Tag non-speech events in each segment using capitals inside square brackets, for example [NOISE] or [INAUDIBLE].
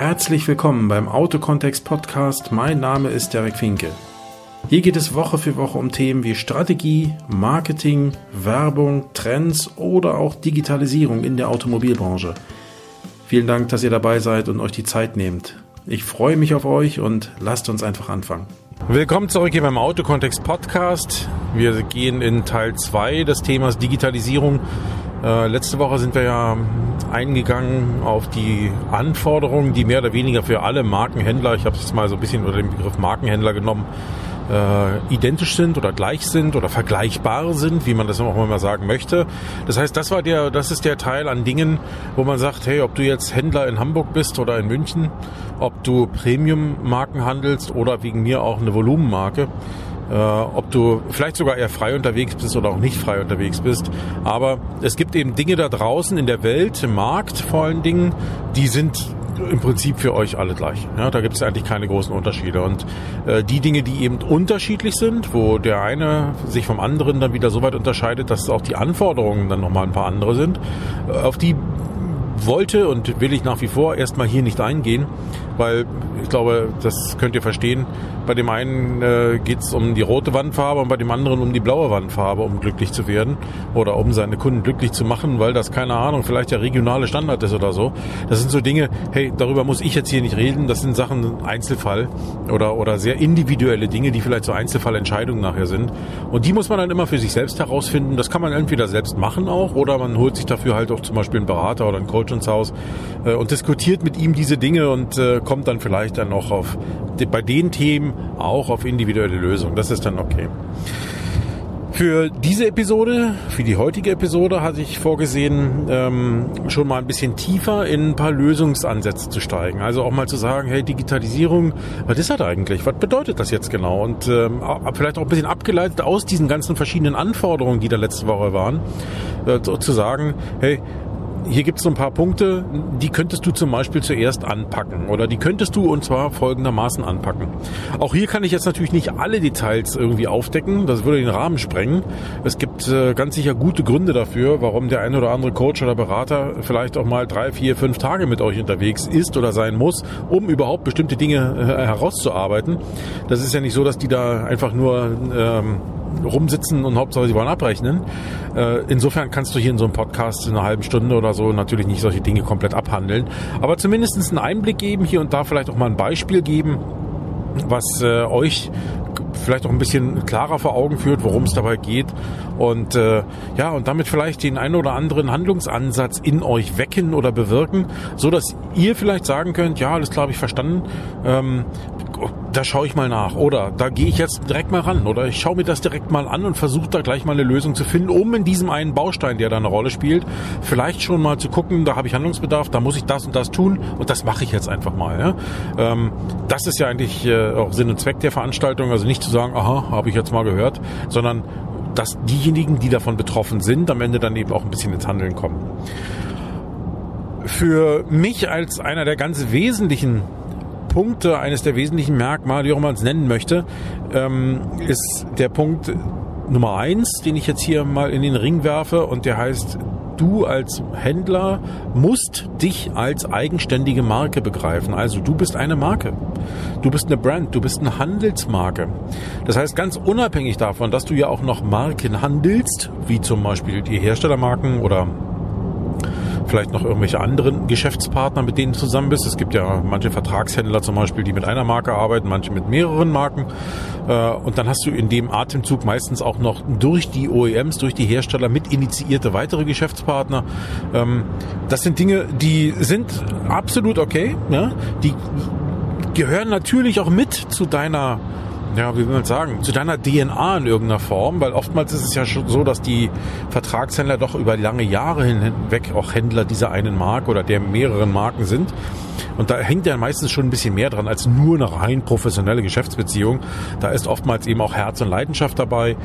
Herzlich willkommen beim Autokontext Podcast. Mein Name ist Derek Finke. Hier geht es Woche für Woche um Themen wie Strategie, Marketing, Werbung, Trends oder auch Digitalisierung in der Automobilbranche. Vielen Dank, dass ihr dabei seid und euch die Zeit nehmt. Ich freue mich auf euch und lasst uns einfach anfangen. Willkommen zurück hier beim Autokontext Podcast. Wir gehen in Teil 2 des Themas Digitalisierung äh, letzte Woche sind wir ja eingegangen auf die Anforderungen, die mehr oder weniger für alle Markenhändler, ich habe es jetzt mal so ein bisschen unter den Begriff Markenhändler genommen, äh, identisch sind oder gleich sind oder vergleichbar sind, wie man das auch mal sagen möchte. Das heißt, das war der, das ist der Teil an Dingen, wo man sagt, hey, ob du jetzt Händler in Hamburg bist oder in München, ob du Premium-Marken handelst oder wegen mir auch eine Volumenmarke, äh, ob du vielleicht sogar eher frei unterwegs bist oder auch nicht frei unterwegs bist. Aber es gibt eben Dinge da draußen in der Welt, im Markt vor allen Dingen, die sind im Prinzip für euch alle gleich. Ja, da gibt es eigentlich keine großen Unterschiede. Und äh, die Dinge, die eben unterschiedlich sind, wo der eine sich vom anderen dann wieder so weit unterscheidet, dass auch die Anforderungen dann nochmal ein paar andere sind, äh, auf die wollte und will ich nach wie vor erstmal hier nicht eingehen, weil ich glaube, das könnt ihr verstehen. Bei dem einen äh, geht es um die rote Wandfarbe und bei dem anderen um die blaue Wandfarbe, um glücklich zu werden oder um seine Kunden glücklich zu machen, weil das, keine Ahnung, vielleicht der regionale Standard ist oder so. Das sind so Dinge, hey, darüber muss ich jetzt hier nicht reden. Das sind Sachen Einzelfall oder, oder sehr individuelle Dinge, die vielleicht so Einzelfallentscheidungen nachher sind. Und die muss man dann immer für sich selbst herausfinden. Das kann man entweder selbst machen auch oder man holt sich dafür halt auch zum Beispiel einen Berater oder einen Coach ins Haus äh, und diskutiert mit ihm diese Dinge und äh, kommt dann vielleicht dann auch auf bei den Themen auch auf individuelle Lösungen. Das ist dann okay. Für diese Episode, für die heutige Episode, hatte ich vorgesehen, ähm, schon mal ein bisschen tiefer in ein paar Lösungsansätze zu steigen. Also auch mal zu sagen, hey, Digitalisierung, was ist das eigentlich? Was bedeutet das jetzt genau? Und ähm, vielleicht auch ein bisschen abgeleitet aus diesen ganzen verschiedenen Anforderungen, die da letzte Woche waren, äh, zu sagen, hey, hier gibt es so ein paar Punkte, die könntest du zum Beispiel zuerst anpacken oder die könntest du und zwar folgendermaßen anpacken. Auch hier kann ich jetzt natürlich nicht alle Details irgendwie aufdecken, das würde den Rahmen sprengen. Es gibt äh, ganz sicher gute Gründe dafür, warum der ein oder andere Coach oder Berater vielleicht auch mal drei, vier, fünf Tage mit euch unterwegs ist oder sein muss, um überhaupt bestimmte Dinge äh, herauszuarbeiten. Das ist ja nicht so, dass die da einfach nur ähm, rumsitzen und Hauptsache sie wollen abrechnen. Äh, insofern kannst du hier in so einem Podcast in einer halben Stunde oder so natürlich nicht solche Dinge komplett abhandeln. Aber zumindest einen Einblick geben hier und da vielleicht auch mal ein Beispiel geben, was äh, euch vielleicht auch ein bisschen klarer vor Augen führt, worum es dabei geht und äh, ja und damit vielleicht den einen oder anderen Handlungsansatz in euch wecken oder bewirken, so dass ihr vielleicht sagen könnt, ja alles klar, habe ich verstanden, ähm, da schaue ich mal nach oder da gehe ich jetzt direkt mal ran oder ich schaue mir das direkt mal an und versuche da gleich mal eine Lösung zu finden, um in diesem einen Baustein, der da eine Rolle spielt, vielleicht schon mal zu gucken, da habe ich Handlungsbedarf, da muss ich das und das tun und das mache ich jetzt einfach mal. Ja? Ähm, das ist ja eigentlich äh, auch Sinn und Zweck der Veranstaltung, also nicht zu sagen, aha, habe ich jetzt mal gehört, sondern dass diejenigen, die davon betroffen sind, am Ende dann eben auch ein bisschen ins Handeln kommen. Für mich als einer der ganz wesentlichen Punkte, eines der wesentlichen Merkmale, wie auch man es nennen möchte, ähm, ist der Punkt Nummer eins, den ich jetzt hier mal in den Ring werfe und der heißt, du als Händler musst dich als eigenständige Marke begreifen. Also du bist eine Marke. Du bist eine Brand, du bist eine Handelsmarke. Das heißt, ganz unabhängig davon, dass du ja auch noch Marken handelst, wie zum Beispiel die Herstellermarken oder vielleicht noch irgendwelche anderen Geschäftspartner, mit denen du zusammen bist. Es gibt ja manche Vertragshändler zum Beispiel, die mit einer Marke arbeiten, manche mit mehreren Marken. Äh, und dann hast du in dem Atemzug meistens auch noch durch die OEMs, durch die Hersteller mit initiierte weitere Geschäftspartner. Ähm, das sind Dinge, die sind absolut okay. Die gehören natürlich auch mit zu deiner ja, wie will man sagen, zu deiner DNA in irgendeiner Form, weil oftmals ist es ja schon so, dass die Vertragshändler doch über lange Jahre hinweg auch Händler dieser einen Marke oder der mehreren Marken sind. Und da hängt ja meistens schon ein bisschen mehr dran als nur eine rein professionelle Geschäftsbeziehung. Da ist oftmals eben auch Herz und Leidenschaft dabei.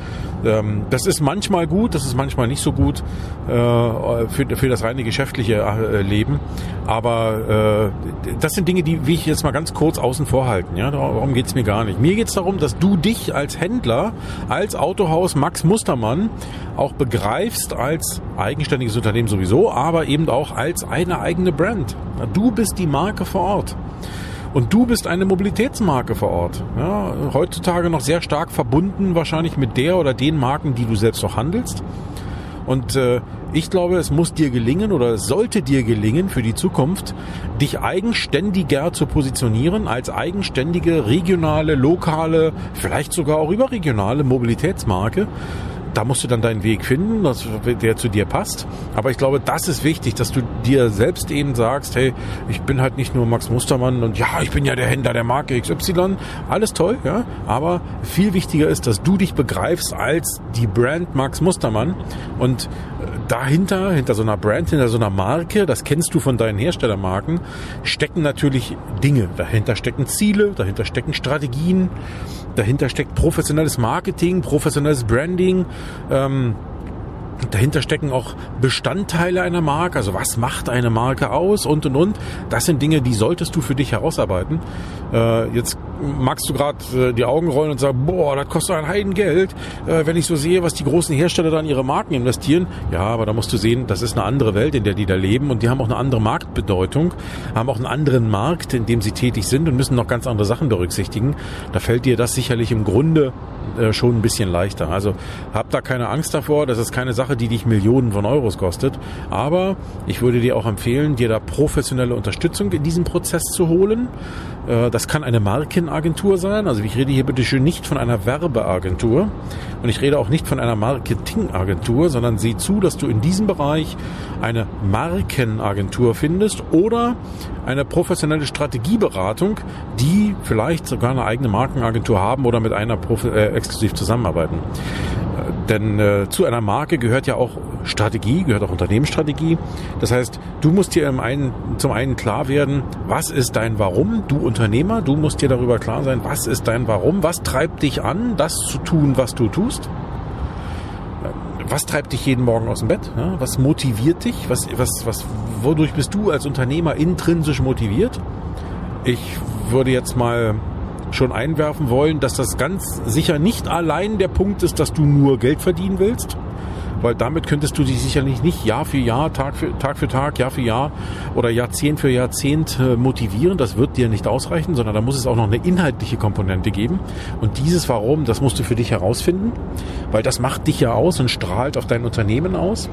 Ähm, das ist manchmal gut, das ist manchmal nicht so gut äh, für, für das reine geschäftliche äh, Leben. Aber äh, das sind Dinge, die will ich jetzt mal ganz kurz außen vor halten. Ja? Darum geht es mir gar nicht. Mir geht es darum, dass du dich als Händler, als Autohaus Max Mustermann auch begreifst als eigenständiges Unternehmen sowieso, aber eben auch als eine eigene Brand. Du bist die Marke vor Ort. Und du bist eine Mobilitätsmarke vor Ort. Ja, heutzutage noch sehr stark verbunden wahrscheinlich mit der oder den Marken, die du selbst noch handelst. Und äh, ich glaube, es muss dir gelingen oder es sollte dir gelingen für die Zukunft, dich eigenständiger zu positionieren als eigenständige regionale, lokale, vielleicht sogar auch überregionale Mobilitätsmarke da musst du dann deinen Weg finden, dass, der zu dir passt. Aber ich glaube, das ist wichtig, dass du dir selbst eben sagst, hey, ich bin halt nicht nur Max Mustermann und ja, ich bin ja der Händler der Marke XY. Alles toll, ja. Aber viel wichtiger ist, dass du dich begreifst als die Brand Max Mustermann und äh, dahinter, hinter so einer Brand, hinter so einer Marke, das kennst du von deinen Herstellermarken, stecken natürlich Dinge. Dahinter stecken Ziele, dahinter stecken Strategien, Dahinter steckt professionelles Marketing, professionelles Branding. Ähm, Dahinter stecken auch Bestandteile einer Marke, also was macht eine Marke aus und und und. Das sind Dinge, die solltest du für dich herausarbeiten. Äh, jetzt magst du gerade äh, die Augen rollen und sagen, boah, das kostet ein Heidengeld, äh, wenn ich so sehe, was die großen Hersteller da in ihre Marken investieren. Ja, aber da musst du sehen, das ist eine andere Welt, in der die da leben und die haben auch eine andere Marktbedeutung, haben auch einen anderen Markt, in dem sie tätig sind und müssen noch ganz andere Sachen berücksichtigen. Da fällt dir das sicherlich im Grunde äh, schon ein bisschen leichter. Also hab da keine Angst davor, das ist keine Sache, die dich Millionen von Euros kostet, aber ich würde dir auch empfehlen, dir da professionelle Unterstützung in diesem Prozess zu holen. Äh, das kann eine Markenagentur sein. Also ich rede hier bitte schön nicht von einer Werbeagentur und ich rede auch nicht von einer Marketingagentur, sondern sieh zu, dass du in diesem Bereich eine Markenagentur findest oder eine professionelle Strategieberatung, die vielleicht sogar eine eigene Markenagentur haben oder mit einer Profi äh, exklusiv zusammenarbeiten. Denn äh, zu einer Marke gehört ja auch Strategie, gehört auch Unternehmensstrategie. Das heißt, du musst dir im einen, zum einen klar werden, was ist dein Warum? Du Unternehmer, du musst dir darüber klar sein, was ist dein Warum? Was treibt dich an, das zu tun, was du tust? Was treibt dich jeden Morgen aus dem Bett? Was motiviert dich? Was, was, was, wodurch bist du als Unternehmer intrinsisch motiviert? Ich würde jetzt mal schon einwerfen wollen, dass das ganz sicher nicht allein der Punkt ist, dass du nur Geld verdienen willst, weil damit könntest du dich sicherlich nicht Jahr für Jahr, Tag für Tag, für Tag Jahr für Jahr oder Jahrzehnt für Jahrzehnt äh, motivieren. Das wird dir nicht ausreichen, sondern da muss es auch noch eine inhaltliche Komponente geben. Und dieses Warum, das musst du für dich herausfinden, weil das macht dich ja aus und strahlt auf dein Unternehmen aus.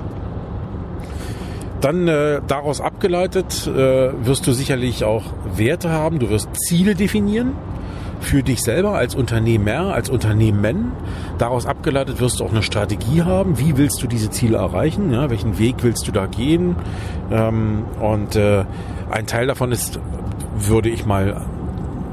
Dann äh, daraus abgeleitet äh, wirst du sicherlich auch Werte haben, du wirst Ziele definieren für dich selber als Unternehmer, als Unternehmen. Daraus abgeleitet wirst du auch eine Strategie haben. Wie willst du diese Ziele erreichen? Ja, welchen Weg willst du da gehen? Ähm, und äh, ein Teil davon ist, würde ich mal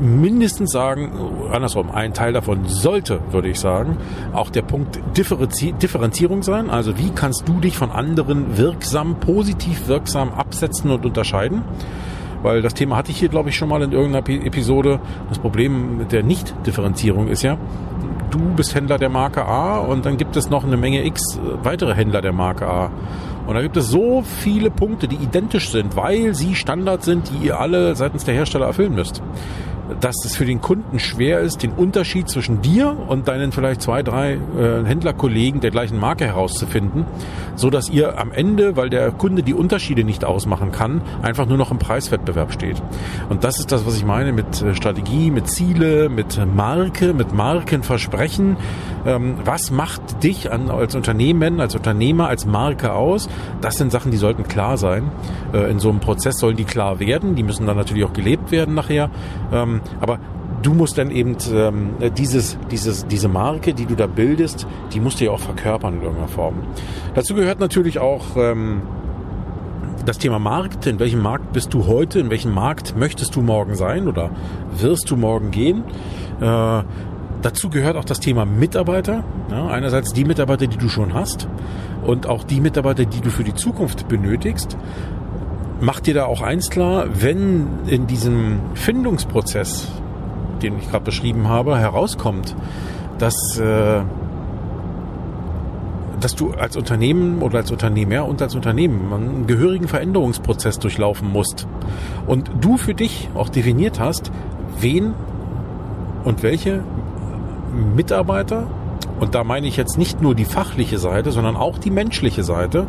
mindestens sagen, andersrum, ein Teil davon sollte, würde ich sagen, auch der Punkt Differenzi Differenzierung sein. Also wie kannst du dich von anderen wirksam, positiv wirksam absetzen und unterscheiden? Weil das Thema hatte ich hier, glaube ich, schon mal in irgendeiner Episode. Das Problem mit der Nicht-Differenzierung ist ja, du bist Händler der Marke A und dann gibt es noch eine Menge X weitere Händler der Marke A. Und da gibt es so viele Punkte, die identisch sind, weil sie Standards sind, die ihr alle seitens der Hersteller erfüllen müsst dass es für den Kunden schwer ist, den Unterschied zwischen dir und deinen vielleicht zwei, drei äh, Händlerkollegen der gleichen Marke herauszufinden, so dass ihr am Ende, weil der Kunde die Unterschiede nicht ausmachen kann, einfach nur noch im Preiswettbewerb steht. Und das ist das, was ich meine mit äh, Strategie, mit Ziele, mit Marke, mit Markenversprechen. Ähm, was macht dich an, als Unternehmen, als Unternehmer, als Marke aus? Das sind Sachen, die sollten klar sein. Äh, in so einem Prozess sollen die klar werden. Die müssen dann natürlich auch gelebt werden nachher. Ähm, aber du musst dann eben ähm, dieses, dieses, diese Marke, die du da bildest, die musst du ja auch verkörpern in irgendeiner Form. Dazu gehört natürlich auch ähm, das Thema Markt. In welchem Markt bist du heute? In welchem Markt möchtest du morgen sein oder wirst du morgen gehen? Äh, dazu gehört auch das Thema Mitarbeiter. Ja, einerseits die Mitarbeiter, die du schon hast und auch die Mitarbeiter, die du für die Zukunft benötigst. Mach dir da auch eins klar, wenn in diesem Findungsprozess, den ich gerade beschrieben habe, herauskommt, dass, äh, dass du als Unternehmen oder als Unternehmer und als Unternehmen einen gehörigen Veränderungsprozess durchlaufen musst und du für dich auch definiert hast, wen und welche Mitarbeiter, und da meine ich jetzt nicht nur die fachliche Seite, sondern auch die menschliche Seite.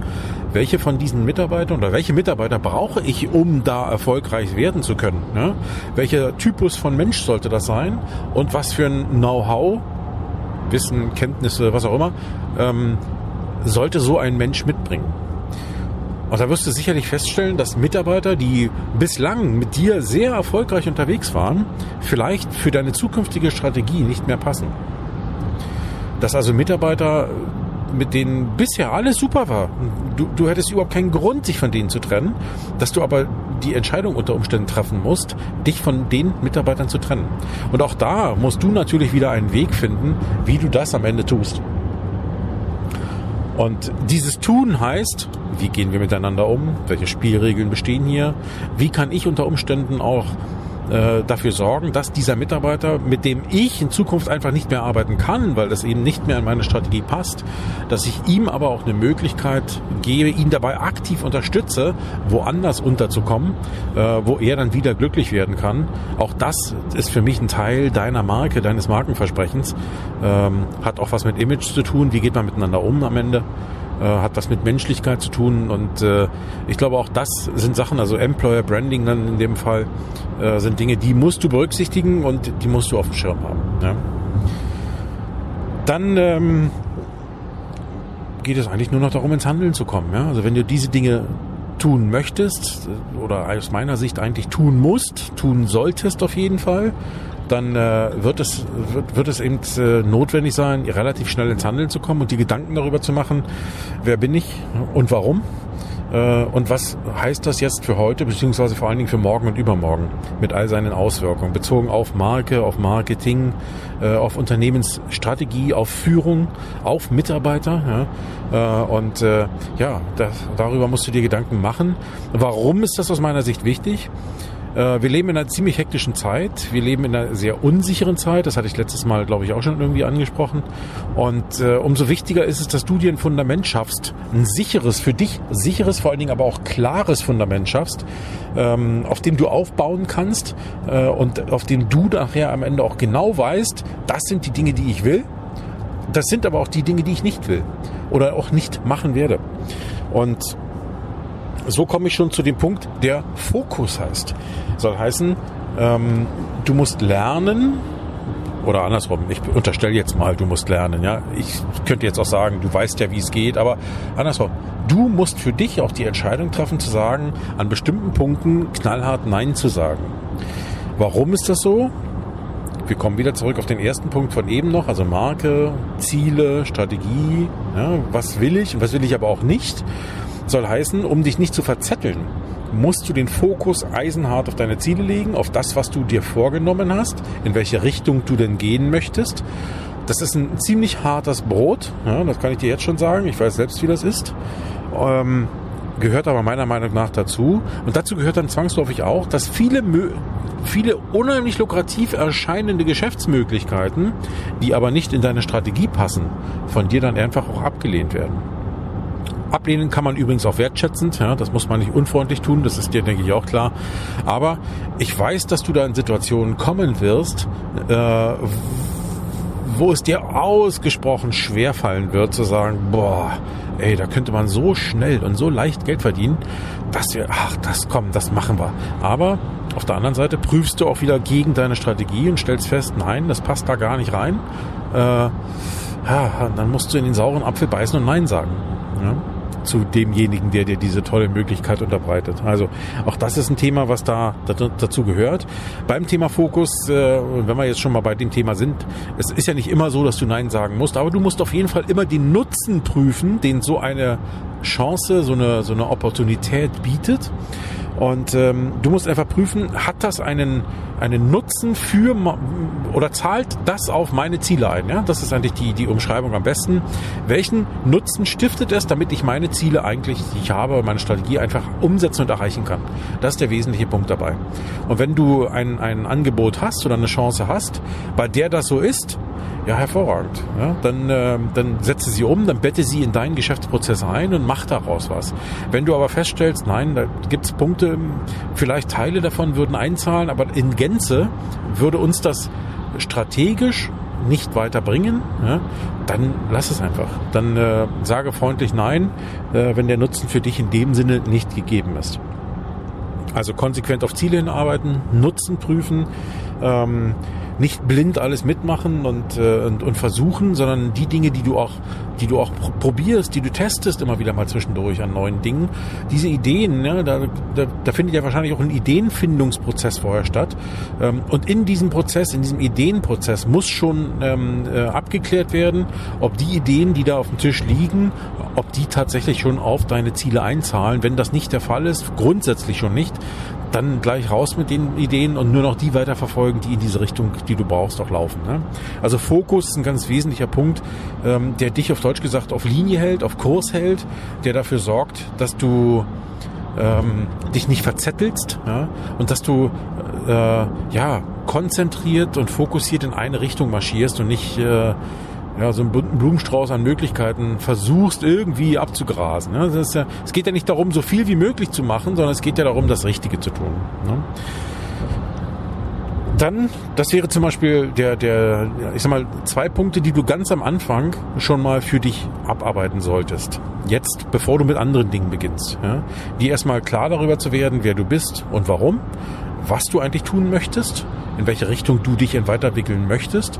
Welche von diesen Mitarbeitern oder welche Mitarbeiter brauche ich, um da erfolgreich werden zu können? Ne? Welcher Typus von Mensch sollte das sein? Und was für ein Know-how, Wissen, Kenntnisse, was auch immer, ähm, sollte so ein Mensch mitbringen? Und da wirst du sicherlich feststellen, dass Mitarbeiter, die bislang mit dir sehr erfolgreich unterwegs waren, vielleicht für deine zukünftige Strategie nicht mehr passen dass also Mitarbeiter, mit denen bisher alles super war, du, du hättest überhaupt keinen Grund, sich von denen zu trennen, dass du aber die Entscheidung unter Umständen treffen musst, dich von den Mitarbeitern zu trennen. Und auch da musst du natürlich wieder einen Weg finden, wie du das am Ende tust. Und dieses Tun heißt, wie gehen wir miteinander um? Welche Spielregeln bestehen hier? Wie kann ich unter Umständen auch äh, dafür sorgen, dass dieser Mitarbeiter, mit dem ich in Zukunft einfach nicht mehr arbeiten kann, weil das eben nicht mehr in meine Strategie passt, dass ich ihm aber auch eine Möglichkeit gebe, ihn dabei aktiv unterstütze, woanders unterzukommen, äh, wo er dann wieder glücklich werden kann. Auch das ist für mich ein Teil deiner Marke, deines Markenversprechens. Ähm, hat auch was mit Image zu tun. Wie geht man miteinander um am Ende? Äh, hat was mit Menschlichkeit zu tun und äh, ich glaube auch das sind Sachen, also Employer Branding dann in dem Fall, äh, sind Dinge, die musst du berücksichtigen und die musst du auf dem Schirm haben. Dann ähm, geht es eigentlich nur noch darum, ins Handeln zu kommen. Also wenn du diese Dinge tun möchtest oder aus meiner Sicht eigentlich tun musst, tun solltest auf jeden Fall, dann äh, wird, es, wird, wird es eben äh, notwendig sein, relativ schnell ins Handeln zu kommen und die Gedanken darüber zu machen, wer bin ich und warum. Äh, und was heißt das jetzt für heute, beziehungsweise vor allen Dingen für morgen und übermorgen mit all seinen Auswirkungen, bezogen auf Marke, auf Marketing, äh, auf Unternehmensstrategie, auf Führung, auf Mitarbeiter. Äh, und ja, das, darüber musst du dir Gedanken machen. Warum ist das aus meiner Sicht wichtig? Äh, wir leben in einer ziemlich hektischen Zeit. Wir leben in einer sehr unsicheren Zeit. Das hatte ich letztes Mal, glaube ich, auch schon irgendwie angesprochen. Und äh, umso wichtiger ist es, dass du dir ein Fundament schaffst. Ein sicheres, für dich sicheres, vor allen Dingen aber auch klares Fundament schaffst, ähm, auf dem du aufbauen kannst äh, und auf dem du nachher am Ende auch genau weißt, das sind die Dinge, die ich will. Das sind aber auch die Dinge, die ich nicht will oder auch nicht machen werde. Und so komme ich schon zu dem Punkt, der Fokus heißt. Soll heißen, ähm, du musst lernen, oder andersrum, ich unterstelle jetzt mal, du musst lernen, ja. Ich könnte jetzt auch sagen, du weißt ja, wie es geht, aber andersrum, du musst für dich auch die Entscheidung treffen, zu sagen, an bestimmten Punkten knallhart Nein zu sagen. Warum ist das so? Wir kommen wieder zurück auf den ersten Punkt von eben noch, also Marke, Ziele, Strategie, ja, was will ich und was will ich aber auch nicht. Soll heißen, um dich nicht zu verzetteln, musst du den Fokus eisenhart auf deine Ziele legen, auf das, was du dir vorgenommen hast, in welche Richtung du denn gehen möchtest. Das ist ein ziemlich hartes Brot, ja, das kann ich dir jetzt schon sagen. Ich weiß selbst, wie das ist. Ähm, gehört aber meiner Meinung nach dazu. Und dazu gehört dann zwangsläufig auch, dass viele, viele unheimlich lukrativ erscheinende Geschäftsmöglichkeiten, die aber nicht in deine Strategie passen, von dir dann einfach auch abgelehnt werden. Ablehnen kann man übrigens auch wertschätzend, ja, das muss man nicht unfreundlich tun, das ist dir, denke ich, auch klar. Aber ich weiß, dass du da in Situationen kommen wirst, äh, wo es dir ausgesprochen schwer fallen wird, zu sagen, boah, ey, da könnte man so schnell und so leicht Geld verdienen, dass wir, ach, das kommen, das machen wir. Aber auf der anderen Seite prüfst du auch wieder gegen deine Strategie und stellst fest, nein, das passt da gar nicht rein. Äh, ja, dann musst du in den sauren Apfel beißen und Nein sagen. Ja? Zu demjenigen, der dir diese tolle Möglichkeit unterbreitet. Also auch das ist ein Thema, was da dazu gehört. Beim Thema Fokus, äh, wenn wir jetzt schon mal bei dem Thema sind, es ist ja nicht immer so, dass du Nein sagen musst, aber du musst auf jeden Fall immer den Nutzen prüfen, den so eine Chance, so eine, so eine Opportunität bietet. Und ähm, du musst einfach prüfen, hat das einen, einen Nutzen für oder zahlt das auf meine Ziele ein? Ja? Das ist eigentlich die, die Umschreibung am besten. Welchen Nutzen stiftet es, damit ich meine Ziele eigentlich, die ich habe, meine Strategie einfach umsetzen und erreichen kann? Das ist der wesentliche Punkt dabei. Und wenn du ein, ein Angebot hast oder eine Chance hast, bei der das so ist, ja, hervorragend. Ja, dann, äh, dann setze sie um, dann bette sie in deinen Geschäftsprozess ein und mach daraus was. Wenn du aber feststellst, nein, da gibt es Punkte, vielleicht Teile davon würden einzahlen, aber in Gänze würde uns das strategisch nicht weiterbringen, ja, dann lass es einfach. Dann äh, sage freundlich Nein, äh, wenn der Nutzen für dich in dem Sinne nicht gegeben ist. Also konsequent auf Ziele hinarbeiten, Nutzen prüfen, ähm, nicht blind alles mitmachen und, äh, und, und versuchen, sondern die Dinge, die du auch, die du auch probierst, die du testest immer wieder mal zwischendurch an neuen Dingen. Diese Ideen, ja, da, da, da findet ja wahrscheinlich auch ein Ideenfindungsprozess vorher statt. Ähm, und in diesem Prozess, in diesem Ideenprozess muss schon ähm, äh, abgeklärt werden, ob die Ideen, die da auf dem Tisch liegen, ob die tatsächlich schon auf deine Ziele einzahlen. Wenn das nicht der Fall ist, grundsätzlich schon nicht, dann gleich raus mit den Ideen und nur noch die weiterverfolgen, die in diese Richtung, die du brauchst, auch laufen. Ne? Also Fokus ist ein ganz wesentlicher Punkt, ähm, der dich auf Deutsch gesagt auf Linie hält, auf Kurs hält, der dafür sorgt, dass du ähm, dich nicht verzettelst ja? und dass du äh, ja konzentriert und fokussiert in eine Richtung marschierst und nicht äh, ja, so einen Blumenstrauß an Möglichkeiten versuchst irgendwie abzugrasen. Ne? Das ja, es geht ja nicht darum, so viel wie möglich zu machen, sondern es geht ja darum, das Richtige zu tun. Ne? Dann, das wäre zum Beispiel der, der, ich sag mal, zwei Punkte, die du ganz am Anfang schon mal für dich abarbeiten solltest. Jetzt, bevor du mit anderen Dingen beginnst. Ja? Die erstmal klar darüber zu werden, wer du bist und warum, was du eigentlich tun möchtest, in welche Richtung du dich weiterentwickeln möchtest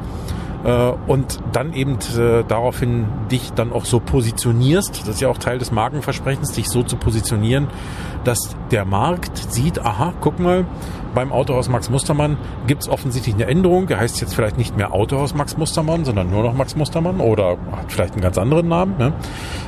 und dann eben äh, daraufhin dich dann auch so positionierst. Das ist ja auch Teil des Markenversprechens, dich so zu positionieren, dass der Markt sieht, aha, guck mal, beim Autohaus Max Mustermann gibt es offensichtlich eine Änderung. Er heißt jetzt vielleicht nicht mehr Autohaus Max Mustermann, sondern nur noch Max Mustermann oder hat vielleicht einen ganz anderen Namen. Ne?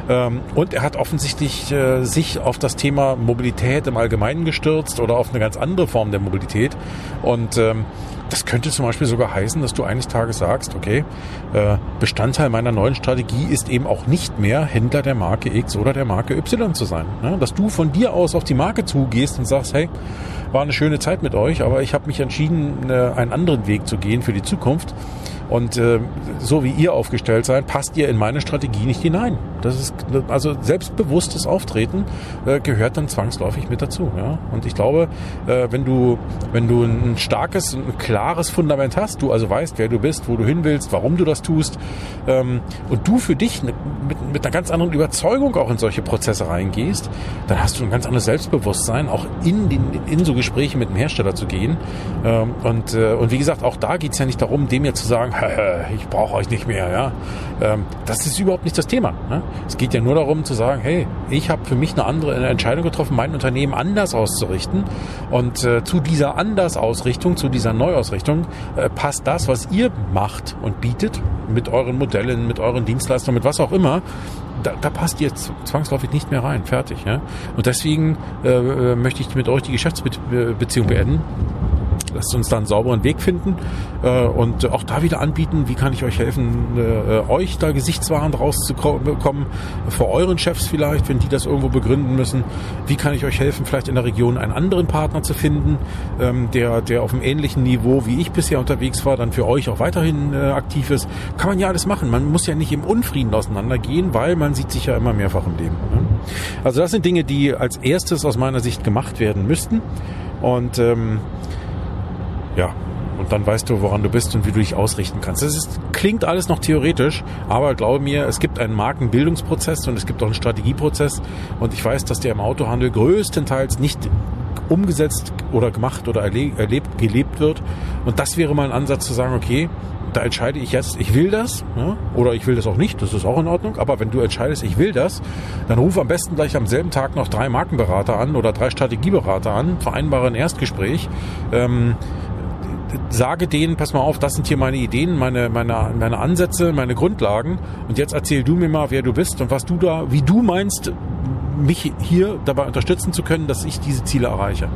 Ähm, und er hat offensichtlich äh, sich auf das Thema Mobilität im Allgemeinen gestürzt oder auf eine ganz andere Form der Mobilität. Und ähm, das könnte zum Beispiel sogar heißen, dass du eines Tages sagst, okay, äh, Bestandteil meiner neuen Strategie ist eben auch nicht mehr Händler der Marke X oder der Marke Y zu sein. Dass du von dir aus auf die Marke zugehst und sagst, hey, war eine schöne Zeit mit euch, aber ich habe mich entschieden, einen anderen Weg zu gehen für die Zukunft. Und äh, so wie ihr aufgestellt seid, passt ihr in meine Strategie nicht hinein. Das ist also selbstbewusstes Auftreten äh, gehört dann zwangsläufig mit dazu. Ja? Und ich glaube, äh, wenn du wenn du ein starkes, ein klares Fundament hast, du also weißt, wer du bist, wo du hin willst, warum du das tust, ähm, und du für dich mit, mit einer ganz anderen Überzeugung auch in solche Prozesse reingehst, dann hast du ein ganz anderes Selbstbewusstsein, auch in den in so Gespräche mit dem Hersteller zu gehen. Ähm, und äh, und wie gesagt, auch da geht es ja nicht darum, dem jetzt zu sagen, [LAUGHS] ich brauche euch nicht mehr. Ja, ähm, das ist überhaupt nicht das Thema. Ne? Es geht ja nur darum zu sagen, hey, ich habe für mich eine andere eine Entscheidung getroffen, mein Unternehmen anders auszurichten. Und äh, zu dieser Andersausrichtung, zu dieser Neuausrichtung äh, passt das, was ihr macht und bietet mit euren Modellen, mit euren Dienstleistungen, mit was auch immer, da, da passt ihr zwangsläufig nicht mehr rein. Fertig. Ja? Und deswegen äh, äh möchte ich mit euch die Geschäftsbeziehung beenden lasst uns da einen sauberen Weg finden äh, und auch da wieder anbieten, wie kann ich euch helfen, äh, euch da gesichtswahrend rauszukommen, vor euren Chefs vielleicht, wenn die das irgendwo begründen müssen. Wie kann ich euch helfen, vielleicht in der Region einen anderen Partner zu finden, ähm, der, der auf einem ähnlichen Niveau wie ich bisher unterwegs war, dann für euch auch weiterhin äh, aktiv ist. Kann man ja alles machen. Man muss ja nicht im Unfrieden auseinandergehen, weil man sieht sich ja immer mehrfach im Leben. Ne? Also das sind Dinge, die als erstes aus meiner Sicht gemacht werden müssten. Und ähm, ja, und dann weißt du, woran du bist und wie du dich ausrichten kannst. Das ist, klingt alles noch theoretisch, aber glaube mir, es gibt einen Markenbildungsprozess und es gibt auch einen Strategieprozess. Und ich weiß, dass der im Autohandel größtenteils nicht umgesetzt oder gemacht oder erlebt, gelebt wird. Und das wäre mal ein Ansatz zu sagen, okay, da entscheide ich jetzt, ich will das, ja, oder ich will das auch nicht, das ist auch in Ordnung, aber wenn du entscheidest, ich will das, dann ruf am besten gleich am selben Tag noch drei Markenberater an oder drei Strategieberater an, vereinbare ein Erstgespräch, ähm, sage denen, pass mal auf, das sind hier meine Ideen, meine, meine, meine Ansätze, meine Grundlagen. Und jetzt erzähl du mir mal, wer du bist und was du da, wie du meinst, mich hier dabei unterstützen zu können, dass ich diese Ziele erreiche.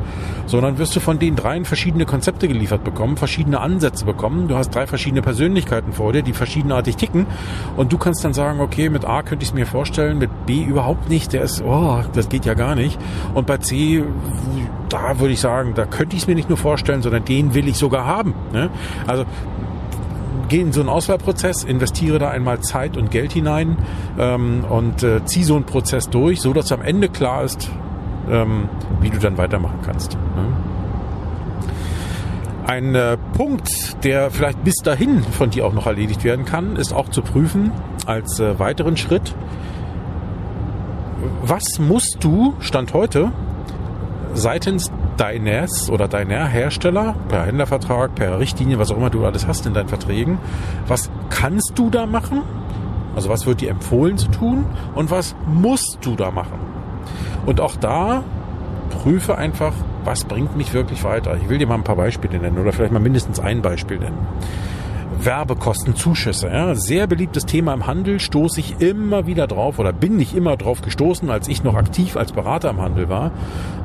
So, dann wirst du von den dreien verschiedene Konzepte geliefert bekommen, verschiedene Ansätze bekommen. Du hast drei verschiedene Persönlichkeiten vor dir, die verschiedenartig ticken. Und du kannst dann sagen, okay, mit A könnte ich es mir vorstellen, mit B überhaupt nicht. Der ist, oh, das geht ja gar nicht. Und bei C, da würde ich sagen, da könnte ich es mir nicht nur vorstellen, sondern den will ich sogar haben. Ne? Also gehe in so einen Auswahlprozess, investiere da einmal Zeit und Geld hinein ähm, und äh, ziehe so einen Prozess durch, so dass am Ende klar ist, ähm, wie du dann weitermachen kannst. Ne? Ein äh, Punkt, der vielleicht bis dahin von dir auch noch erledigt werden kann, ist auch zu prüfen als äh, weiteren Schritt, was musst du, Stand heute, seitens deines oder deiner Hersteller, per Händlervertrag, per Richtlinie, was auch immer du alles hast in deinen Verträgen, was kannst du da machen? Also was wird dir empfohlen zu tun und was musst du da machen? Und auch da prüfe einfach, was bringt mich wirklich weiter. Ich will dir mal ein paar Beispiele nennen oder vielleicht mal mindestens ein Beispiel nennen. Werbekostenzuschüsse. Ja, sehr beliebtes Thema im Handel, stoße ich immer wieder drauf oder bin ich immer drauf gestoßen, als ich noch aktiv als Berater im Handel war.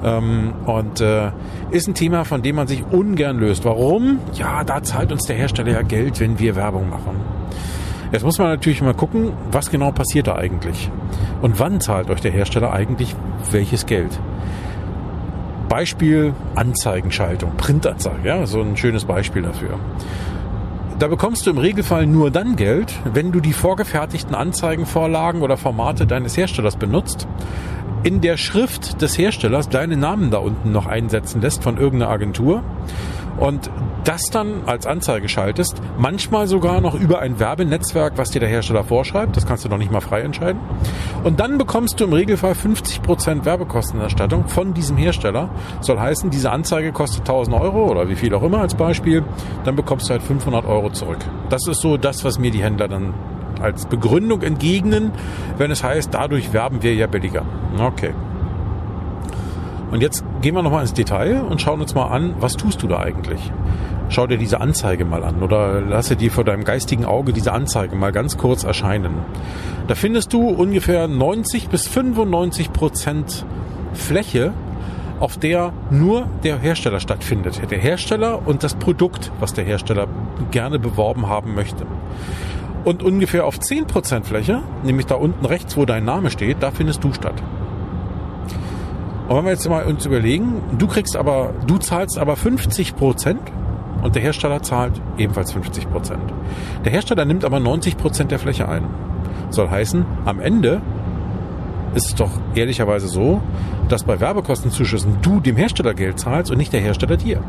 Ähm, und äh, ist ein Thema, von dem man sich ungern löst. Warum? Ja, da zahlt uns der Hersteller ja Geld, wenn wir Werbung machen. Jetzt muss man natürlich mal gucken, was genau passiert da eigentlich. Und wann zahlt euch der Hersteller eigentlich welches Geld? Beispiel Anzeigenschaltung, Printanzeige, ja, so ein schönes Beispiel dafür. Da bekommst du im Regelfall nur dann Geld, wenn du die vorgefertigten Anzeigenvorlagen oder Formate deines Herstellers benutzt, in der Schrift des Herstellers deinen Namen da unten noch einsetzen lässt von irgendeiner Agentur und das dann als Anzeige schaltest, manchmal sogar noch über ein Werbenetzwerk, was dir der Hersteller vorschreibt, das kannst du noch nicht mal frei entscheiden. Und dann bekommst du im Regelfall 50% Werbekostenerstattung von diesem Hersteller. Soll heißen, diese Anzeige kostet 1000 Euro oder wie viel auch immer als Beispiel, dann bekommst du halt 500 Euro zurück. Das ist so das, was mir die Händler dann als Begründung entgegnen, wenn es heißt, dadurch werben wir ja billiger. Okay. Und jetzt gehen wir nochmal ins Detail und schauen uns mal an, was tust du da eigentlich? Schau dir diese Anzeige mal an oder lasse dir vor deinem geistigen Auge diese Anzeige mal ganz kurz erscheinen. Da findest du ungefähr 90 bis 95 Prozent Fläche, auf der nur der Hersteller stattfindet. Der Hersteller und das Produkt, was der Hersteller gerne beworben haben möchte. Und ungefähr auf 10% Fläche, nämlich da unten rechts, wo dein Name steht, da findest du statt. Und wenn wir jetzt mal uns überlegen, du kriegst aber, du zahlst aber 50 Prozent und der Hersteller zahlt ebenfalls 50 Prozent. Der Hersteller nimmt aber 90 Prozent der Fläche ein. Soll heißen, am Ende ist es doch ehrlicherweise so, dass bei Werbekostenzuschüssen du dem Hersteller Geld zahlst und nicht der Hersteller dir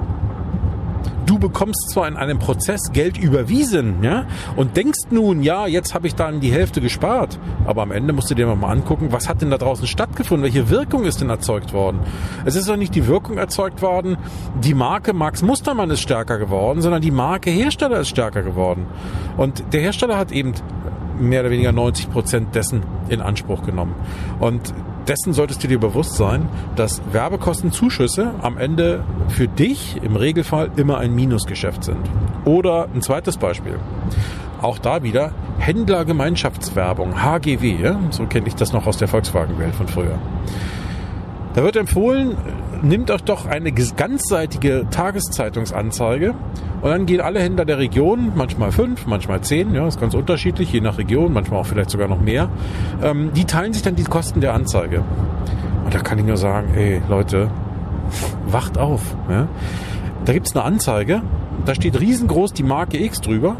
du bekommst zwar in einem Prozess Geld überwiesen, ja, und denkst nun, ja, jetzt habe ich dann die Hälfte gespart, aber am Ende musst du dir mal angucken, was hat denn da draußen stattgefunden, welche Wirkung ist denn erzeugt worden? Es ist doch nicht die Wirkung erzeugt worden, die Marke Max Mustermann ist stärker geworden, sondern die Marke Hersteller ist stärker geworden. Und der Hersteller hat eben mehr oder weniger 90 Prozent dessen in Anspruch genommen. Und dessen solltest du dir bewusst sein, dass Werbekostenzuschüsse am Ende für dich im Regelfall immer ein Minusgeschäft sind. Oder ein zweites Beispiel. Auch da wieder Händlergemeinschaftswerbung, HGW, so kenne ich das noch aus der Volkswagen-Welt von früher. Da wird empfohlen, nimmt euch doch eine ganzseitige Tageszeitungsanzeige und dann gehen alle Händler der Region, manchmal fünf, manchmal zehn, ja, ist ganz unterschiedlich, je nach Region, manchmal auch vielleicht sogar noch mehr, ähm, die teilen sich dann die Kosten der Anzeige. Und da kann ich nur sagen, ey Leute, wacht auf. Ja? Da gibt's eine Anzeige, da steht riesengroß die Marke X drüber.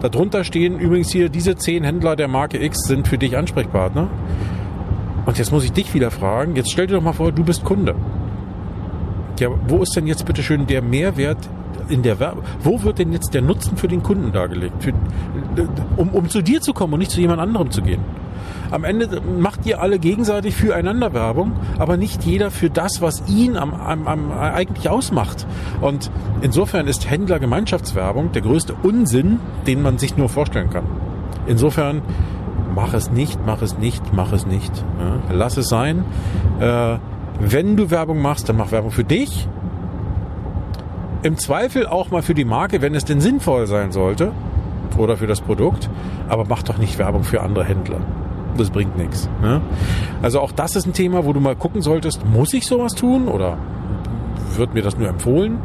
Darunter stehen übrigens hier, diese zehn Händler der Marke X sind für dich Ansprechpartner. Und jetzt muss ich dich wieder fragen, jetzt stell dir doch mal vor, du bist Kunde. Ja, wo ist denn jetzt bitte schön der Mehrwert in der Werbung? Wo wird denn jetzt der Nutzen für den Kunden dargelegt? Für, um, um zu dir zu kommen und nicht zu jemand anderem zu gehen. Am Ende macht ihr alle gegenseitig füreinander Werbung, aber nicht jeder für das, was ihn am, am, am eigentlich ausmacht. Und insofern ist Händlergemeinschaftswerbung der größte Unsinn, den man sich nur vorstellen kann. Insofern mach es nicht, mach es nicht, mach es nicht. Ja, lass es sein. Äh, wenn du Werbung machst, dann mach Werbung für dich. Im Zweifel auch mal für die Marke, wenn es denn sinnvoll sein sollte. Oder für das Produkt. Aber mach doch nicht Werbung für andere Händler. Das bringt nichts. Ne? Also auch das ist ein Thema, wo du mal gucken solltest, muss ich sowas tun oder wird mir das nur empfohlen?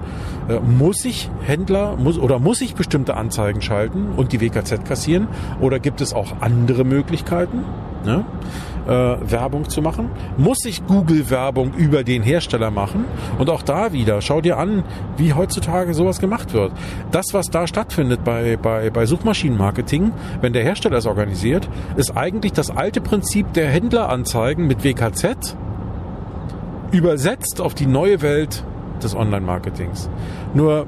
Äh, muss ich Händler muss, oder muss ich bestimmte Anzeigen schalten und die WKZ kassieren? Oder gibt es auch andere Möglichkeiten? Ne? Äh, Werbung zu machen? Muss ich Google-Werbung über den Hersteller machen? Und auch da wieder, schau dir an, wie heutzutage sowas gemacht wird. Das, was da stattfindet bei, bei, bei Suchmaschinenmarketing, wenn der Hersteller es organisiert, ist eigentlich das alte Prinzip der Händleranzeigen mit WKZ übersetzt auf die neue Welt des Online-Marketings. Nur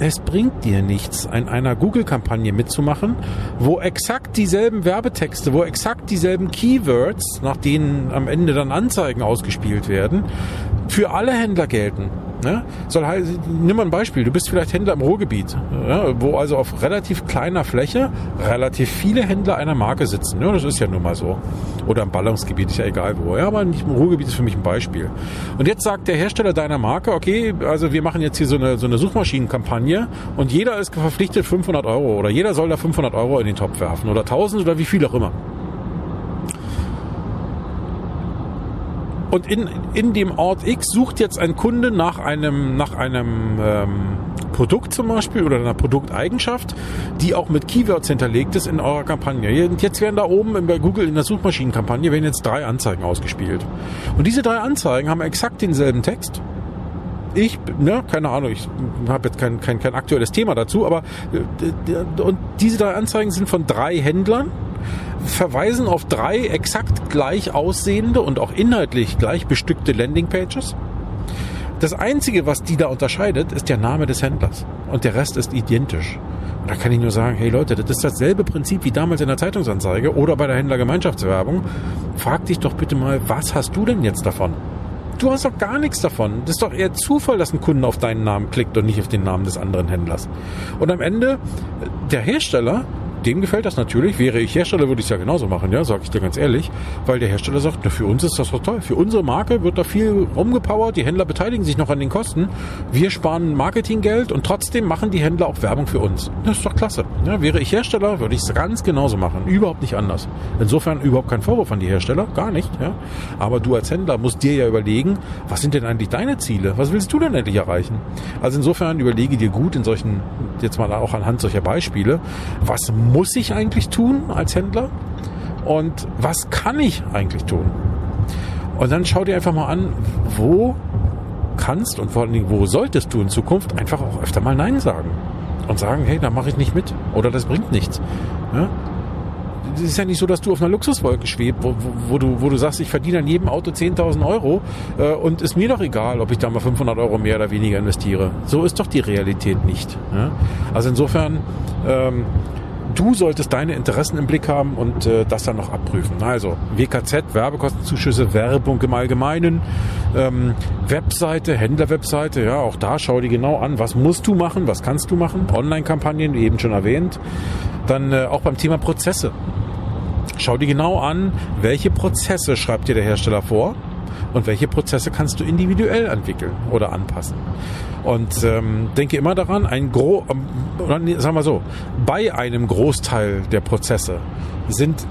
es bringt dir nichts, in einer Google-Kampagne mitzumachen, wo exakt dieselben Werbetexte, wo exakt dieselben Keywords, nach denen am Ende dann Anzeigen ausgespielt werden, für alle Händler gelten. Ne? Soll heißen, nimm mal ein Beispiel. Du bist vielleicht Händler im Ruhrgebiet, ja, wo also auf relativ kleiner Fläche relativ viele Händler einer Marke sitzen. Ja, das ist ja nun mal so. Oder im Ballungsgebiet, ist ja egal wo. Ja, aber im Ruhrgebiet ist für mich ein Beispiel. Und jetzt sagt der Hersteller deiner Marke, okay, also wir machen jetzt hier so eine, so eine Suchmaschinenkampagne und jeder ist verpflichtet 500 Euro oder jeder soll da 500 Euro in den Topf werfen oder 1000 oder wie viel auch immer. Und in, in dem Ort X sucht jetzt ein Kunde nach einem, nach einem ähm, Produkt zum Beispiel oder einer Produkteigenschaft, die auch mit Keywords hinterlegt ist in eurer Kampagne. Und jetzt werden da oben bei Google in der Suchmaschinenkampagne werden jetzt drei Anzeigen ausgespielt. Und diese drei Anzeigen haben exakt denselben Text. Ich, ne, keine Ahnung, ich habe jetzt kein, kein, kein aktuelles Thema dazu, aber äh, und diese drei Anzeigen sind von drei Händlern verweisen auf drei exakt gleich aussehende und auch inhaltlich gleich bestückte Landingpages. Das Einzige, was die da unterscheidet, ist der Name des Händlers. Und der Rest ist identisch. Und da kann ich nur sagen, hey Leute, das ist dasselbe Prinzip wie damals in der Zeitungsanzeige oder bei der Händlergemeinschaftswerbung. Frag dich doch bitte mal, was hast du denn jetzt davon? Du hast doch gar nichts davon. Das ist doch eher Zufall, dass ein Kunde auf deinen Namen klickt und nicht auf den Namen des anderen Händlers. Und am Ende, der Hersteller dem gefällt das natürlich. Wäre ich Hersteller, würde ich es ja genauso machen, ja, sage ich dir ganz ehrlich. Weil der Hersteller sagt, na, für uns ist das doch toll. Für unsere Marke wird da viel rumgepowert, die Händler beteiligen sich noch an den Kosten. Wir sparen Marketinggeld und trotzdem machen die Händler auch Werbung für uns. Das ist doch klasse. Ja, wäre ich Hersteller, würde ich es ganz genauso machen. Überhaupt nicht anders. Insofern überhaupt kein Vorwurf an die Hersteller, gar nicht. Ja. Aber du als Händler musst dir ja überlegen, was sind denn eigentlich deine Ziele? Was willst du denn endlich erreichen? Also insofern überlege dir gut in solchen, jetzt mal auch anhand solcher Beispiele, was muss ich eigentlich tun als Händler und was kann ich eigentlich tun? Und dann schau dir einfach mal an, wo kannst und vor allen Dingen, wo solltest du in Zukunft einfach auch öfter mal Nein sagen und sagen, hey, da mache ich nicht mit oder das bringt nichts. Ja? Es ist ja nicht so, dass du auf einer Luxuswolke schwebst, wo, wo, wo, du, wo du sagst, ich verdiene an jedem Auto 10.000 Euro äh, und ist mir doch egal, ob ich da mal 500 Euro mehr oder weniger investiere. So ist doch die Realität nicht. Ja? Also insofern ähm, du solltest deine Interessen im Blick haben und äh, das dann noch abprüfen. Also WKZ, Werbekostenzuschüsse, Werbung im Allgemeinen, ähm, Webseite, Händlerwebseite, ja, auch da schau dir genau an, was musst du machen, was kannst du machen, Online-Kampagnen, eben schon erwähnt. Dann äh, auch beim Thema Prozesse. Schau dir genau an, welche Prozesse schreibt dir der Hersteller vor und welche Prozesse kannst du individuell entwickeln oder anpassen. Und ähm, denke immer daran, ein Gro ähm, sagen wir so, bei einem Großteil der Prozesse sind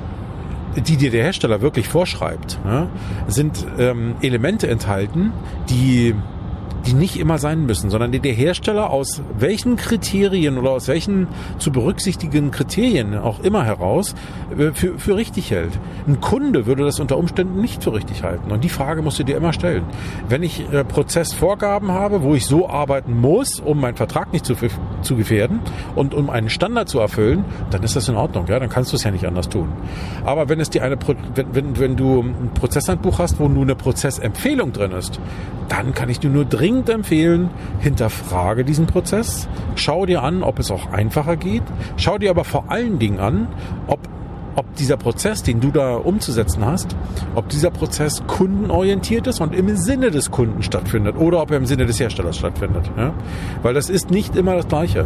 die dir der Hersteller wirklich vorschreibt, ja, sind ähm, Elemente enthalten, die die nicht immer sein müssen, sondern die der Hersteller aus welchen Kriterien oder aus welchen zu berücksichtigen Kriterien auch immer heraus äh, für, für richtig hält. Ein Kunde würde das unter Umständen nicht für richtig halten. Und die Frage musst du dir immer stellen. Wenn ich äh, Prozessvorgaben habe, wo ich so arbeiten muss, um meinen Vertrag nicht zu, zu gefährden und um einen Standard zu erfüllen, dann ist das in Ordnung. Ja, dann kannst du es ja nicht anders tun. Aber wenn es dir eine, wenn, wenn, wenn du ein Prozesshandbuch hast, wo nur eine Prozessempfehlung drin ist, dann kann ich dir nur dringend empfehlen, hinterfrage diesen Prozess, schau dir an, ob es auch einfacher geht, schau dir aber vor allen Dingen an, ob ob dieser Prozess, den du da umzusetzen hast, ob dieser Prozess kundenorientiert ist und im Sinne des Kunden stattfindet oder ob er im Sinne des Herstellers stattfindet. Ja? Weil das ist nicht immer das Gleiche.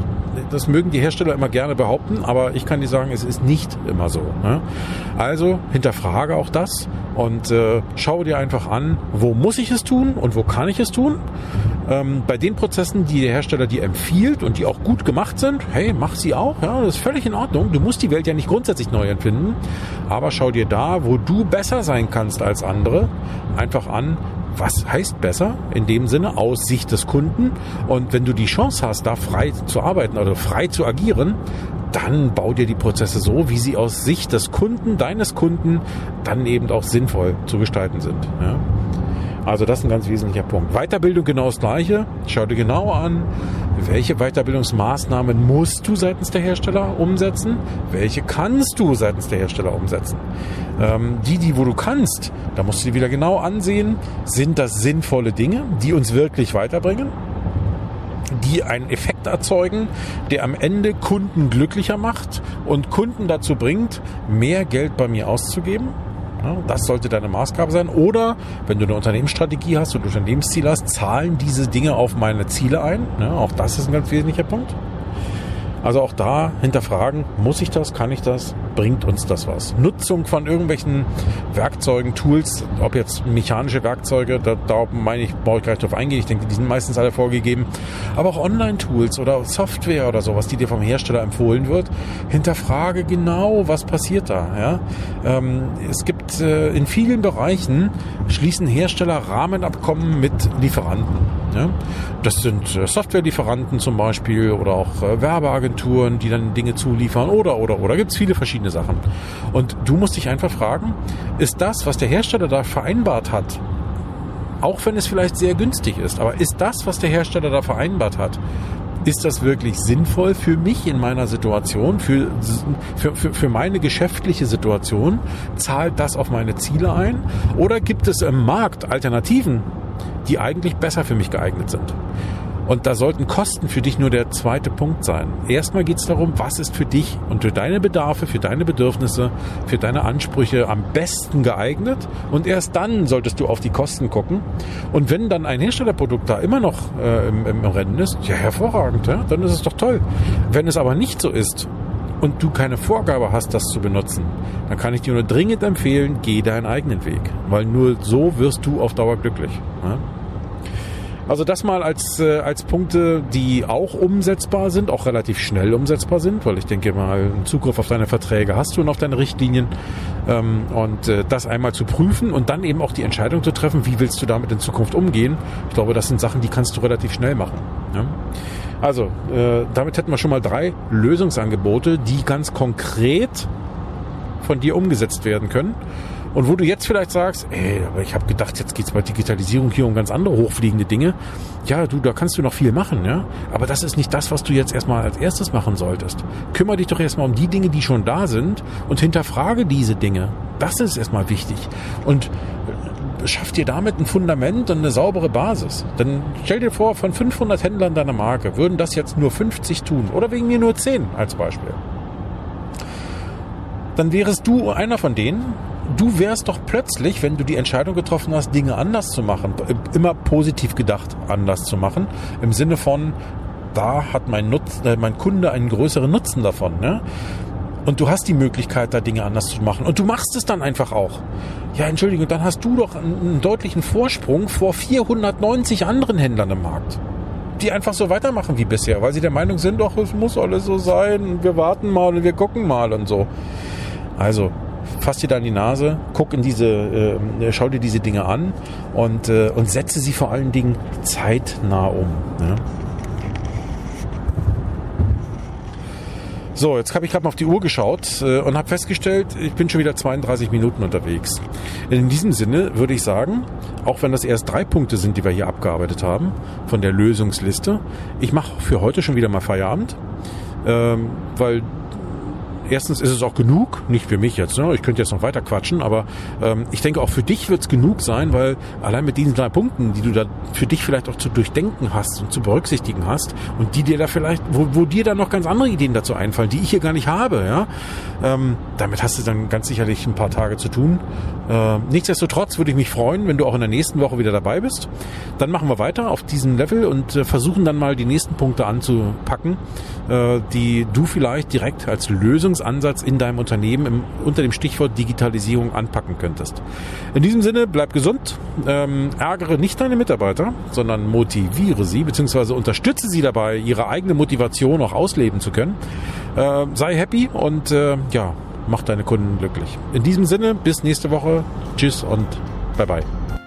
Das mögen die Hersteller immer gerne behaupten, aber ich kann dir sagen, es ist nicht immer so. Ja? Also hinterfrage auch das und äh, schau dir einfach an, wo muss ich es tun und wo kann ich es tun. Ähm, bei den Prozessen, die der Hersteller dir empfiehlt und die auch gut gemacht sind, hey, mach sie auch. Ja, das ist völlig in Ordnung. Du musst die Welt ja nicht grundsätzlich neu empfinden, aber schau dir da, wo du besser sein kannst als andere, einfach an, was heißt besser in dem Sinne aus Sicht des Kunden. Und wenn du die Chance hast, da frei zu arbeiten oder frei zu agieren, dann bau dir die Prozesse so, wie sie aus Sicht des Kunden, deines Kunden, dann eben auch sinnvoll zu gestalten sind. Ja? Also das ist ein ganz wesentlicher Punkt. Weiterbildung genau das gleiche. Schau dir genau an, welche Weiterbildungsmaßnahmen musst du seitens der Hersteller umsetzen, welche kannst du seitens der Hersteller umsetzen. Ähm, die, die wo du kannst, da musst du dir wieder genau ansehen, sind das sinnvolle Dinge, die uns wirklich weiterbringen die einen Effekt erzeugen, der am Ende Kunden glücklicher macht und Kunden dazu bringt, mehr Geld bei mir auszugeben. Das sollte deine Maßgabe sein. Oder wenn du eine Unternehmensstrategie hast und ein Unternehmensziel hast, zahlen diese Dinge auf meine Ziele ein. Auch das ist ein ganz wesentlicher Punkt. Also auch da hinterfragen, muss ich das, kann ich das, bringt uns das was? Nutzung von irgendwelchen Werkzeugen, Tools, ob jetzt mechanische Werkzeuge, da, da meine ich, brauche ich gleich drauf eingehen, ich denke, die sind meistens alle vorgegeben, aber auch Online-Tools oder Software oder sowas, die dir vom Hersteller empfohlen wird, hinterfrage genau, was passiert da. Ja? Ähm, es gibt äh, in vielen Bereichen, schließen Hersteller Rahmenabkommen mit Lieferanten. Ja? Das sind äh, Softwarelieferanten zum Beispiel oder auch äh, Werbeagenturen, die dann Dinge zuliefern oder, oder, oder. Gibt es viele verschiedene Sachen. Und du musst dich einfach fragen, ist das, was der Hersteller da vereinbart hat, auch wenn es vielleicht sehr günstig ist, aber ist das, was der Hersteller da vereinbart hat, ist das wirklich sinnvoll für mich in meiner Situation, für, für, für, für meine geschäftliche Situation? Zahlt das auf meine Ziele ein? Oder gibt es im Markt Alternativen, die eigentlich besser für mich geeignet sind. Und da sollten Kosten für dich nur der zweite Punkt sein. Erstmal geht es darum, was ist für dich und für deine Bedarfe, für deine Bedürfnisse, für deine Ansprüche am besten geeignet. Und erst dann solltest du auf die Kosten gucken. Und wenn dann ein Herstellerprodukt da immer noch äh, im, im, Rennen ist, ja hervorragend, ja, dann ist es doch toll. Wenn es aber nicht so ist und du keine Vorgabe hast, das zu benutzen, dann kann ich dir nur dringend empfehlen, geh deinen eigenen Weg. Weil nur so wirst du auf Dauer glücklich. Ja? Also das mal als, äh, als Punkte, die auch umsetzbar sind, auch relativ schnell umsetzbar sind, weil ich denke mal, einen Zugriff auf deine Verträge hast du und auf deine Richtlinien. Ähm, und äh, das einmal zu prüfen und dann eben auch die Entscheidung zu treffen, wie willst du damit in Zukunft umgehen. Ich glaube, das sind Sachen, die kannst du relativ schnell machen. Ja? Also, äh, damit hätten wir schon mal drei Lösungsangebote, die ganz konkret von dir umgesetzt werden können. Und wo du jetzt vielleicht sagst, ey, aber ich habe gedacht, jetzt geht's bei Digitalisierung hier um ganz andere hochfliegende Dinge. Ja, du, da kannst du noch viel machen, ja. Aber das ist nicht das, was du jetzt erstmal als erstes machen solltest. Kümmer dich doch erstmal um die Dinge, die schon da sind und hinterfrage diese Dinge. Das ist erstmal wichtig. Und äh, schaff dir damit ein Fundament und eine saubere Basis. Dann stell dir vor, von 500 Händlern deiner Marke würden das jetzt nur 50 tun oder wegen mir nur 10 als Beispiel. Dann wärest du einer von denen, du wärst doch plötzlich, wenn du die Entscheidung getroffen hast, Dinge anders zu machen, immer positiv gedacht anders zu machen, im Sinne von, da hat mein, Nutz, äh, mein Kunde einen größeren Nutzen davon. Ne? Und du hast die Möglichkeit, da Dinge anders zu machen. Und du machst es dann einfach auch. Ja, Entschuldigung, dann hast du doch einen, deutlichen Vorsprung vor 490 anderen Händlern im Markt die einfach so weitermachen wie bisher, weil sie der Meinung sind, doch, es muss alles so sein, wir warten mal und wir gucken mal und so. Also, fass dir da in die Nase, guck in diese, äh, schau dir diese Dinge an und, äh, und setze sie vor allen Dingen zeitnah um. Ne? So, jetzt habe ich gerade mal auf die Uhr geschaut äh, und habe festgestellt, ich bin schon wieder 32 Minuten unterwegs. In diesem Sinne würde ich sagen, auch wenn das erst drei Punkte sind, die wir hier abgearbeitet haben von der Lösungsliste, ich mache für heute schon wieder mal Feierabend, ähm, weil erstens ist es auch genug, nicht für mich jetzt, ne? ich könnte jetzt noch weiter quatschen, aber ähm, ich denke auch für dich wird es genug sein, weil allein mit diesen drei Punkten, die du da für dich vielleicht auch zu durchdenken hast und zu berücksichtigen hast und die dir da vielleicht, wo, wo dir dann noch ganz andere Ideen dazu einfallen, die ich hier gar nicht habe, ja, ähm, damit hast du dann ganz sicherlich ein paar Tage zu tun. Äh, nichtsdestotrotz würde ich mich freuen, wenn du auch in der nächsten Woche wieder dabei bist. Dann machen wir weiter auf diesem Level und äh, versuchen dann mal die nächsten Punkte anzupacken, äh, die du vielleicht direkt als Lösungs Lösungsansatz in deinem Unternehmen im, unter dem Stichwort Digitalisierung anpacken könntest. In diesem Sinne, bleib gesund, ähm, ärgere nicht deine Mitarbeiter, sondern motiviere sie bzw. unterstütze sie dabei, ihre eigene Motivation auch ausleben zu können. Äh, sei happy und äh, ja, mach deine Kunden glücklich. In diesem Sinne, bis nächste Woche. Tschüss und bye bye.